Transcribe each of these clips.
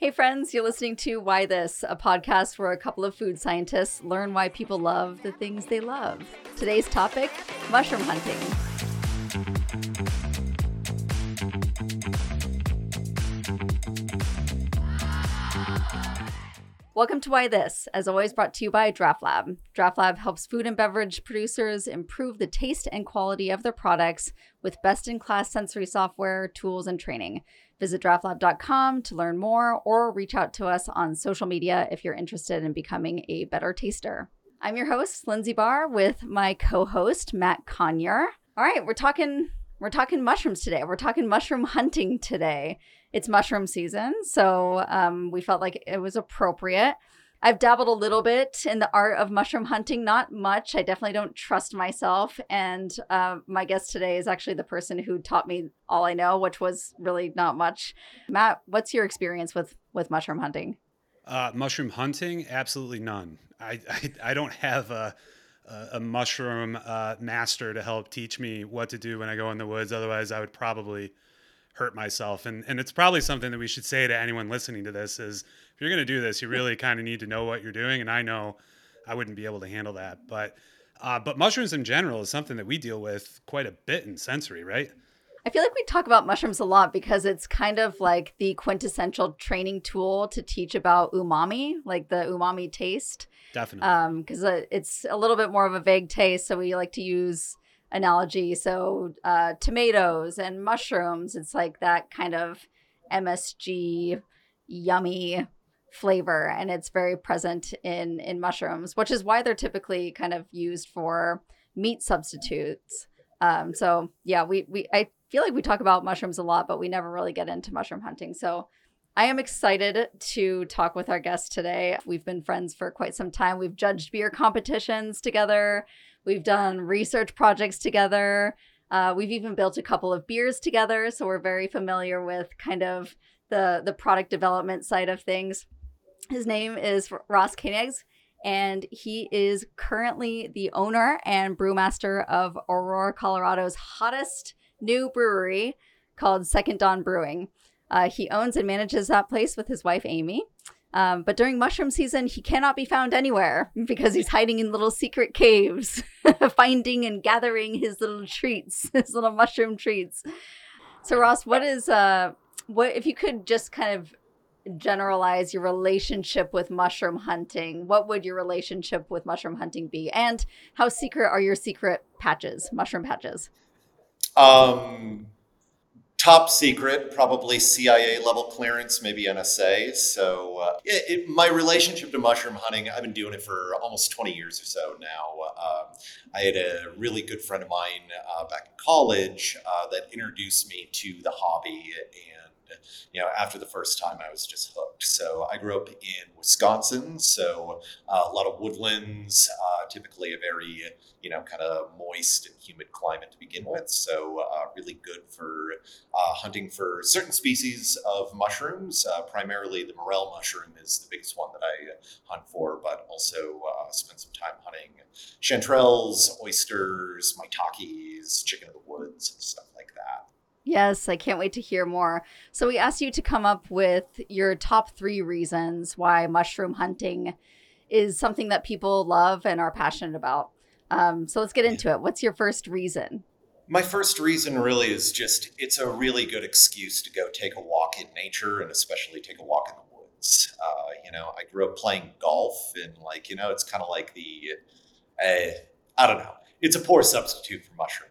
Hey, friends, you're listening to Why This, a podcast where a couple of food scientists learn why people love the things they love. Today's topic mushroom hunting. Welcome to Why This, as always brought to you by DraughtLab. Draft Lab helps food and beverage producers improve the taste and quality of their products with best in class sensory software, tools, and training. Visit draughtlab.com to learn more or reach out to us on social media if you're interested in becoming a better taster. I'm your host, Lindsay Barr, with my co-host, Matt Conyer. All right, we're talking we're talking mushrooms today. We're talking mushroom hunting today. It's mushroom season, so um, we felt like it was appropriate. I've dabbled a little bit in the art of mushroom hunting, not much. I definitely don't trust myself. And uh, my guest today is actually the person who taught me all I know, which was really not much. Matt, what's your experience with with mushroom hunting? Uh, mushroom hunting, absolutely none. I I, I don't have a a mushroom uh, master to help teach me what to do when I go in the woods. Otherwise, I would probably hurt myself. And and it's probably something that we should say to anyone listening to this is if you're going to do this, you really kind of need to know what you're doing. And I know I wouldn't be able to handle that. But uh, but mushrooms in general is something that we deal with quite a bit in sensory, right? I feel like we talk about mushrooms a lot because it's kind of like the quintessential training tool to teach about umami, like the umami taste. Definitely. Um, because it's a little bit more of a vague taste, so we like to use analogy. So uh, tomatoes and mushrooms, it's like that kind of MSG, yummy flavor and it's very present in in mushrooms which is why they're typically kind of used for meat substitutes. Um so yeah we we i feel like we talk about mushrooms a lot but we never really get into mushroom hunting. So i am excited to talk with our guest today. We've been friends for quite some time. We've judged beer competitions together we've done research projects together uh, we've even built a couple of beers together so we're very familiar with kind of the the product development side of things his name is Ross Koenigs, and he is currently the owner and brewmaster of Aurora, Colorado's hottest new brewery called Second Dawn Brewing. Uh, he owns and manages that place with his wife, Amy. Um, but during mushroom season, he cannot be found anywhere because he's hiding in little secret caves, finding and gathering his little treats, his little mushroom treats. So, Ross, what is uh, what if you could just kind of generalize your relationship with mushroom hunting, what would your relationship with mushroom hunting be? And how secret are your secret patches, mushroom patches? Um, top secret, probably CIA level clearance, maybe NSA. So, uh, it, it, my relationship to mushroom hunting, I've been doing it for almost 20 years or so now. Uh, I had a really good friend of mine uh, back in college uh, that introduced me to the hobby. And you know, after the first time, I was just hooked. So I grew up in Wisconsin, so uh, a lot of woodlands, uh, typically a very, you know, kind of moist and humid climate to begin with. So uh, really good for uh, hunting for certain species of mushrooms. Uh, primarily, the morel mushroom is the biggest one that I hunt for, but also uh, spend some time hunting chanterelles, oysters, maitakes, chicken of the woods, and stuff. Yes, I can't wait to hear more. So, we asked you to come up with your top three reasons why mushroom hunting is something that people love and are passionate about. Um, so, let's get into it. What's your first reason? My first reason really is just it's a really good excuse to go take a walk in nature and especially take a walk in the woods. Uh, you know, I grew up playing golf and, like, you know, it's kind of like the, uh, I don't know, it's a poor substitute for mushroom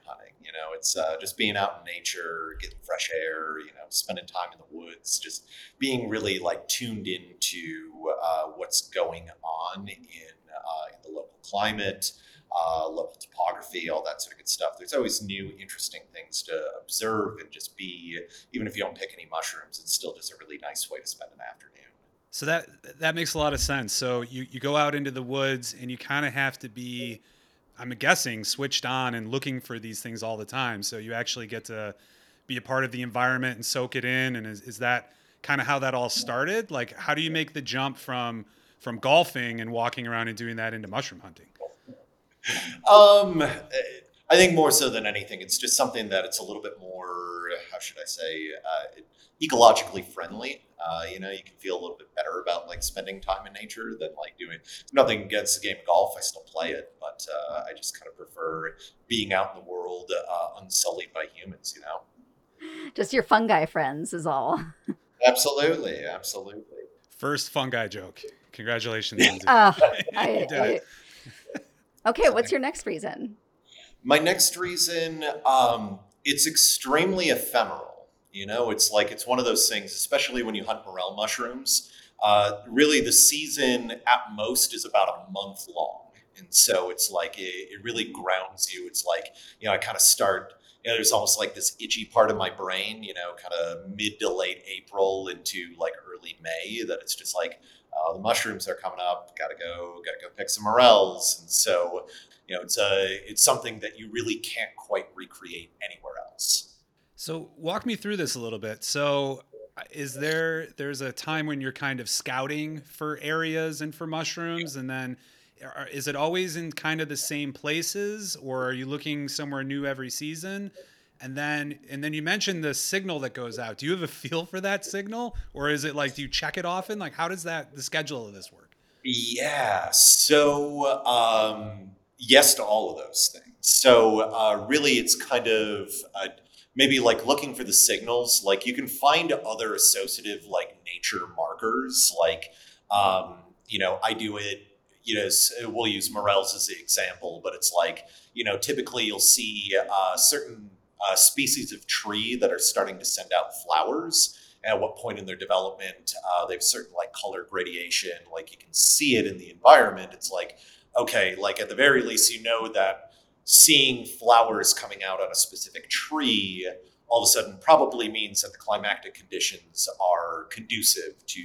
know, it's uh, just being out in nature, getting fresh air, you know, spending time in the woods, just being really like tuned into uh, what's going on in, uh, in the local climate, uh, local topography, all that sort of good stuff. There's always new, interesting things to observe and just be, even if you don't pick any mushrooms, it's still just a really nice way to spend an afternoon. So that that makes a lot of sense. So you, you go out into the woods and you kind of have to be I'm guessing switched on and looking for these things all the time. So you actually get to be a part of the environment and soak it in. And is, is that kind of how that all started? Like, how do you make the jump from from golfing and walking around and doing that into mushroom hunting? Um, I think more so than anything, it's just something that it's a little bit more. how should I say, uh, ecologically friendly. Uh, you know, you can feel a little bit better about like spending time in nature than like doing nothing against the game of golf. I still play it, but uh, I just kind of prefer being out in the world uh, unsullied by humans. You know, just your fungi friends is all. Absolutely, absolutely. First fungi joke. Congratulations. Uh, I, I, okay, what's your next reason? My next reason, um, it's extremely ephemeral. You know, it's like it's one of those things, especially when you hunt morel mushrooms. Uh, really, the season at most is about a month long. And so it's like it, it really grounds you. It's like, you know, I kind of start you know, there's almost like this itchy part of my brain, you know, kind of mid to late April into like early May that it's just like, uh, the mushrooms are coming up, gotta go, gotta go pick some morels. And so, you know, it's a, it's something that you really can't quite recreate anywhere else. So walk me through this a little bit. So is there, there's a time when you're kind of scouting for areas and for mushrooms and then is it always in kind of the same places or are you looking somewhere new every season and then and then you mentioned the signal that goes out. Do you have a feel for that signal? Or is it like do you check it often? Like how does that the schedule of this work? Yeah so um yes to all of those things. So uh, really it's kind of uh, maybe like looking for the signals. Like you can find other associative like nature markers. Like um you know i do it you know, we'll use morels as the example, but it's like, you know, typically you'll see uh, certain uh, species of tree that are starting to send out flowers. And at what point in their development, uh, they have certain like color gradation, like you can see it in the environment. It's like, okay, like at the very least, you know that seeing flowers coming out on a specific tree all of a sudden probably means that the climatic conditions are conducive to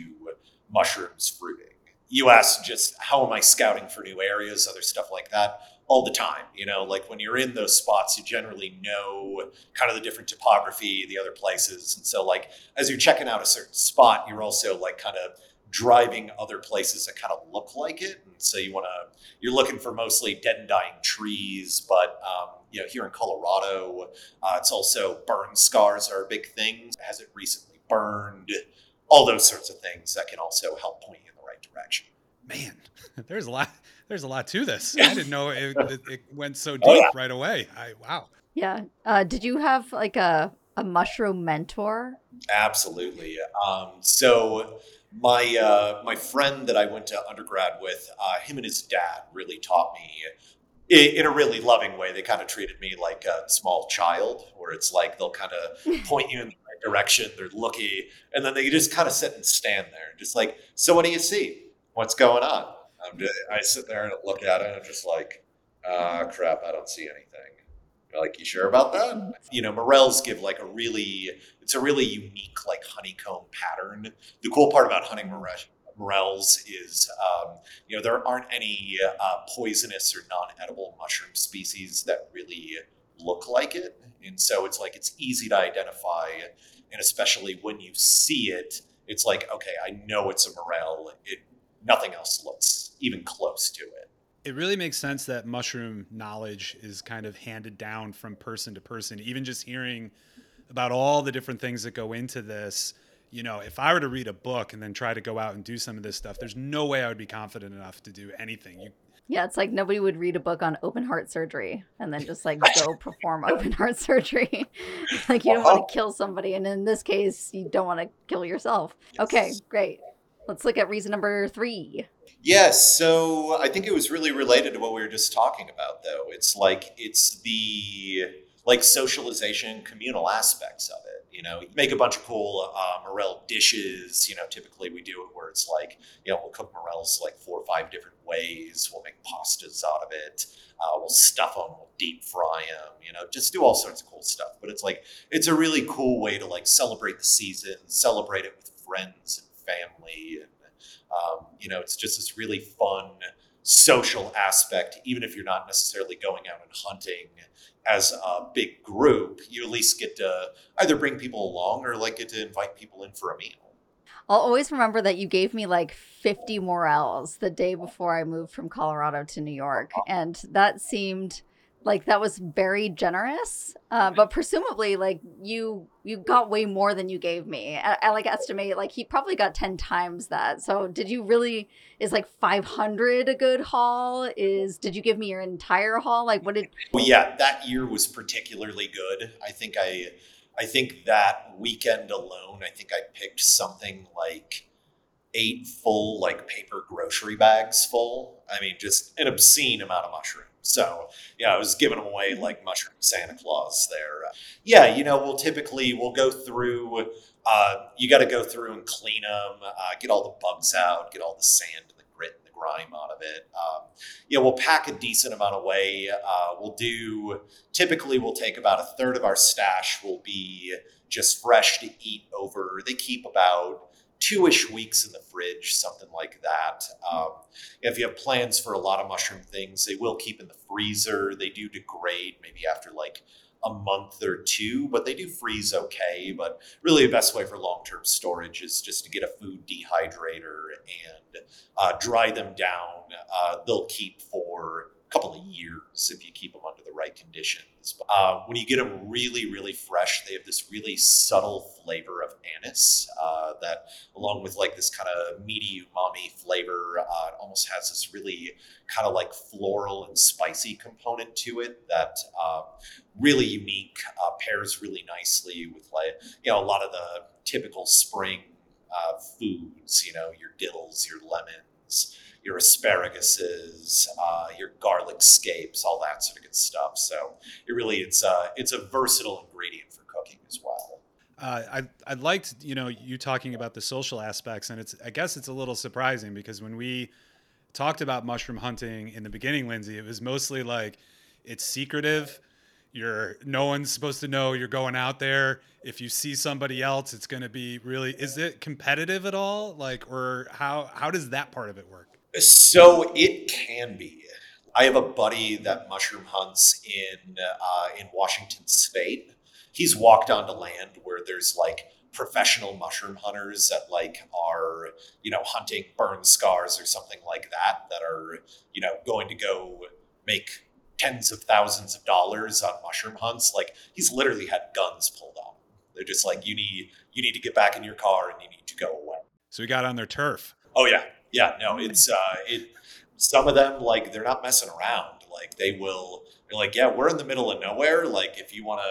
mushrooms fruiting you ask just how am I scouting for new areas, other stuff like that all the time. You know, like when you're in those spots, you generally know kind of the different topography, the other places. And so, like, as you're checking out a certain spot, you're also like kind of driving other places that kind of look like it. And so you want to, you're looking for mostly dead and dying trees, but, um, you know, here in Colorado, uh, it's also burn scars are a big thing. Has it recently burned? All those sorts of things that can also help point you in the right direction. Man, there's a lot. There's a lot to this. I didn't know it, it, it went so deep oh, yeah. right away. I wow. Yeah. Uh, did you have like a a mushroom mentor? Absolutely. Um, so my uh, my friend that I went to undergrad with, uh, him and his dad really taught me in a really loving way. They kind of treated me like a small child, where it's like they'll kind of point you in the right direction. They're looky, and then they just kind of sit and stand there, just like, so what do you see? What's going on? Just, i sit there and look at it, and I'm just like, ah, crap, I don't see anything. like, you sure about that? You know, morels give like a really, it's a really unique like honeycomb pattern. The cool part about hunting morels morels is, um, you know, there aren't any uh, poisonous or non-edible mushroom species that really look like it, and so it's like it's easy to identify, and especially when you see it, it's like okay, I know it's a morel. It nothing else looks even close to it. It really makes sense that mushroom knowledge is kind of handed down from person to person. Even just hearing about all the different things that go into this you know, if I were to read a book and then try to go out and do some of this stuff, there's no way I would be confident enough to do anything. You, yeah, it's like nobody would read a book on open heart surgery and then just like go perform open heart surgery. like you don't want to oh. kill somebody, and in this case, you don't want to kill yourself. Okay, great. Let's look at reason number three. Yes, so I think it was really related to what we were just talking about, though. It's like it's the like socialization, communal aspects of it. You know, make a bunch of cool uh, morel dishes. You know, typically we do it where it's like, you know, we'll cook morels like four or five different ways. We'll make pastas out of it. Uh, we'll stuff them. We'll deep fry them. You know, just do all sorts of cool stuff. But it's like it's a really cool way to like celebrate the season, celebrate it with friends and family, and um, you know, it's just this really fun social aspect, even if you're not necessarily going out and hunting as a big group, you at least get to either bring people along or like get to invite people in for a meal. I'll always remember that you gave me like 50 morels the day before I moved from Colorado to New York. And that seemed like that was very generous uh, but presumably like you you got way more than you gave me. I, I, like estimate like he probably got 10 times that. So did you really is like 500 a good haul? Is did you give me your entire haul? Like what did well yeah that year was particularly good. I think i i think that weekend alone i think i picked something like eight full like paper grocery bags full. I mean just an obscene amount of mushrooms so yeah, I was giving them away like mushroom Santa Claus there. Yeah, you know, we'll typically we'll go through. Uh, you got to go through and clean them, uh, get all the bugs out, get all the sand and the grit and the grime out of it. Um, yeah, we'll pack a decent amount away. Uh, we'll do typically we'll take about a third of our stash will be just fresh to eat over. They keep about two-ish weeks in the fridge, something like that. Um, if you have plans for a lot of mushroom things, they will keep in the freezer. They do degrade maybe after like a month or two, but they do freeze okay. But really, the best way for long-term storage is just to get a food dehydrator and uh, dry them down. Uh, they'll keep for couple of years if you keep them under the right conditions. Uh, when you get them really, really fresh, they have this really subtle flavor of anise uh, that, along with like this kind of meaty umami flavor, uh, it almost has this really kind of like floral and spicy component to it that um, really unique, uh, pairs really nicely with like you know a lot of the typical spring uh, foods. You know your dills, your lemons your asparaguses, uh, your garlic scapes, all that sort of good stuff. So it really it's a it's a versatile ingredient for cooking as well. Uh, I I liked you know you talking about the social aspects, and it's I guess it's a little surprising because when we talked about mushroom hunting in the beginning, Lindsay, it was mostly like it's secretive. You're no one's supposed to know you're going out there. If you see somebody else, it's going to be really. Is it competitive at all? Like, or how how does that part of it work? So it can be. I have a buddy that mushroom hunts in uh, in Washington State. He's walked onto land where there's like professional mushroom hunters that like are you know hunting burn scars or something like that that are you know going to go make tens of thousands of dollars on mushroom hunts. Like he's literally had guns pulled on. They're just like you need you need to get back in your car and you need to go away. So he got on their turf. Oh yeah, yeah, no, it's uh, it. Some of them like they're not messing around. Like they will. They're like, yeah, we're in the middle of nowhere. Like if you wanna,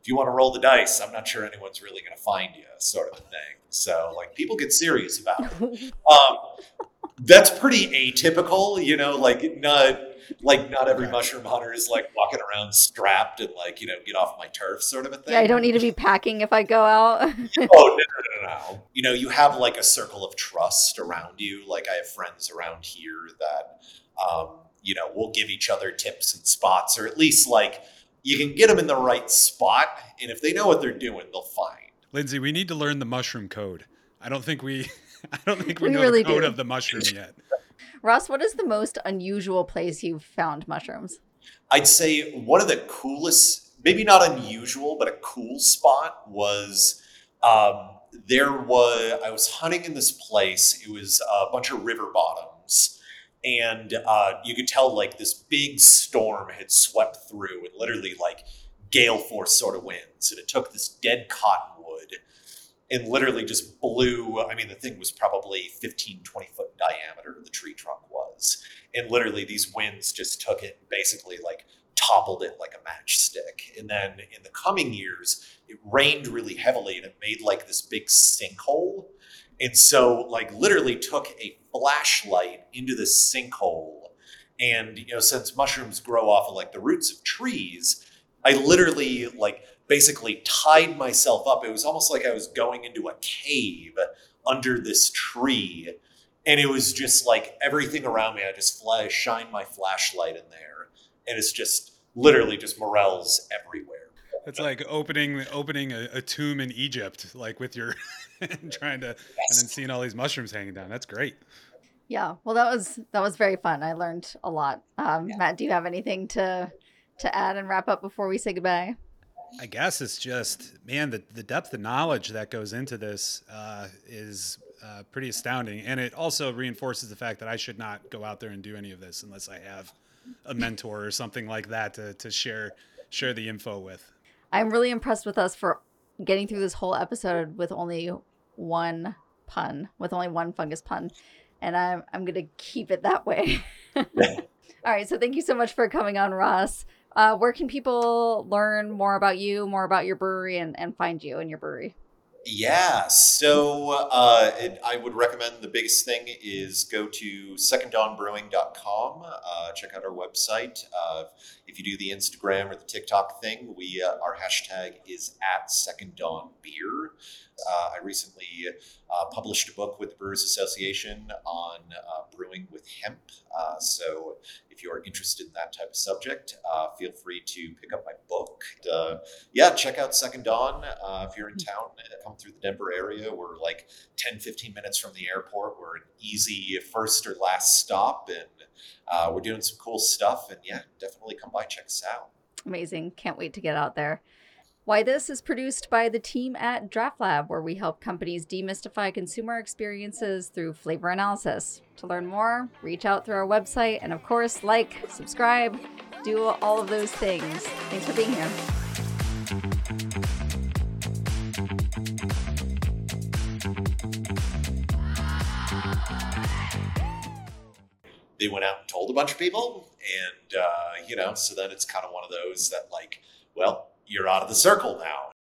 if you wanna roll the dice, I'm not sure anyone's really gonna find you, sort of thing. So like people get serious about it. Um, that's pretty atypical, you know. Like not like not every mushroom hunter is like walking around strapped and like you know get off my turf sort of a thing. Yeah, I don't need to be packing if I go out. oh no, no, no, no! You know, you have like a circle of trust around you. Like I have friends around here that um, you know will give each other tips and spots, or at least like you can get them in the right spot, and if they know what they're doing, they'll find. Lindsay, we need to learn the mushroom code. I don't think we. I don't think we, we know really the code do. of the mushroom yet. Ross, what is the most unusual place you've found mushrooms? I'd say one of the coolest, maybe not unusual, but a cool spot was um, there was, I was hunting in this place. It was a bunch of river bottoms. And uh, you could tell like this big storm had swept through and literally like gale force sort of winds. And it took this dead cottonwood and literally just blew. I mean, the thing was probably 15, 20 foot diameter, the tree trunk was. And literally, these winds just took it basically like toppled it like a matchstick. And then in the coming years, it rained really heavily and it made like this big sinkhole. And so, like, literally took a flashlight into this sinkhole. And, you know, since mushrooms grow off of like the roots of trees, I literally like basically tied myself up. It was almost like I was going into a cave under this tree. And it was just like everything around me. I just flash, shine my flashlight in there. And it's just literally just morels everywhere. It's like opening opening a, a tomb in Egypt, like with your trying to yes. and then seeing all these mushrooms hanging down. That's great. Yeah, well, that was that was very fun. I learned a lot. Um, yeah. Matt, do you have anything to to add and wrap up before we say goodbye? I guess it's just man, the the depth of knowledge that goes into this uh, is uh, pretty astounding, and it also reinforces the fact that I should not go out there and do any of this unless I have a mentor or something like that to, to share share the info with. I'm really impressed with us for getting through this whole episode with only one pun, with only one fungus pun. And I'm I'm gonna keep it that way. All right, so thank you so much for coming on, Ross. Uh, where can people learn more about you, more about your brewery, and, and find you and your brewery? Yeah, so uh, it, I would recommend the biggest thing is go to seconddawnbrewing.com. Uh, check out our website. Uh, if you do the Instagram or the TikTok thing, we uh, our hashtag is at Second Dawn Beer. Uh, I recently uh, published a book with the Brewers Association on uh, brewing with hemp. Uh, so if you are interested in that type of subject, uh, feel free to pick up my book. Uh, yeah, check out Second Dawn. if you're in town, come through the Denver area. We're like 10, 15 minutes from the airport. We're an easy first or last stop, and we're doing some cool stuff. And yeah, definitely come by, check us out. Amazing. Can't wait to get out there. Why This is produced by the team at DraughtLab, where we help companies demystify consumer experiences through flavor analysis. To learn more, reach out through our website, and of course, like, subscribe, do all of those things. Thanks for being here. They went out and told a bunch of people, and uh, you know, so then it's kind of one of those that, like, well, you're out of the circle now.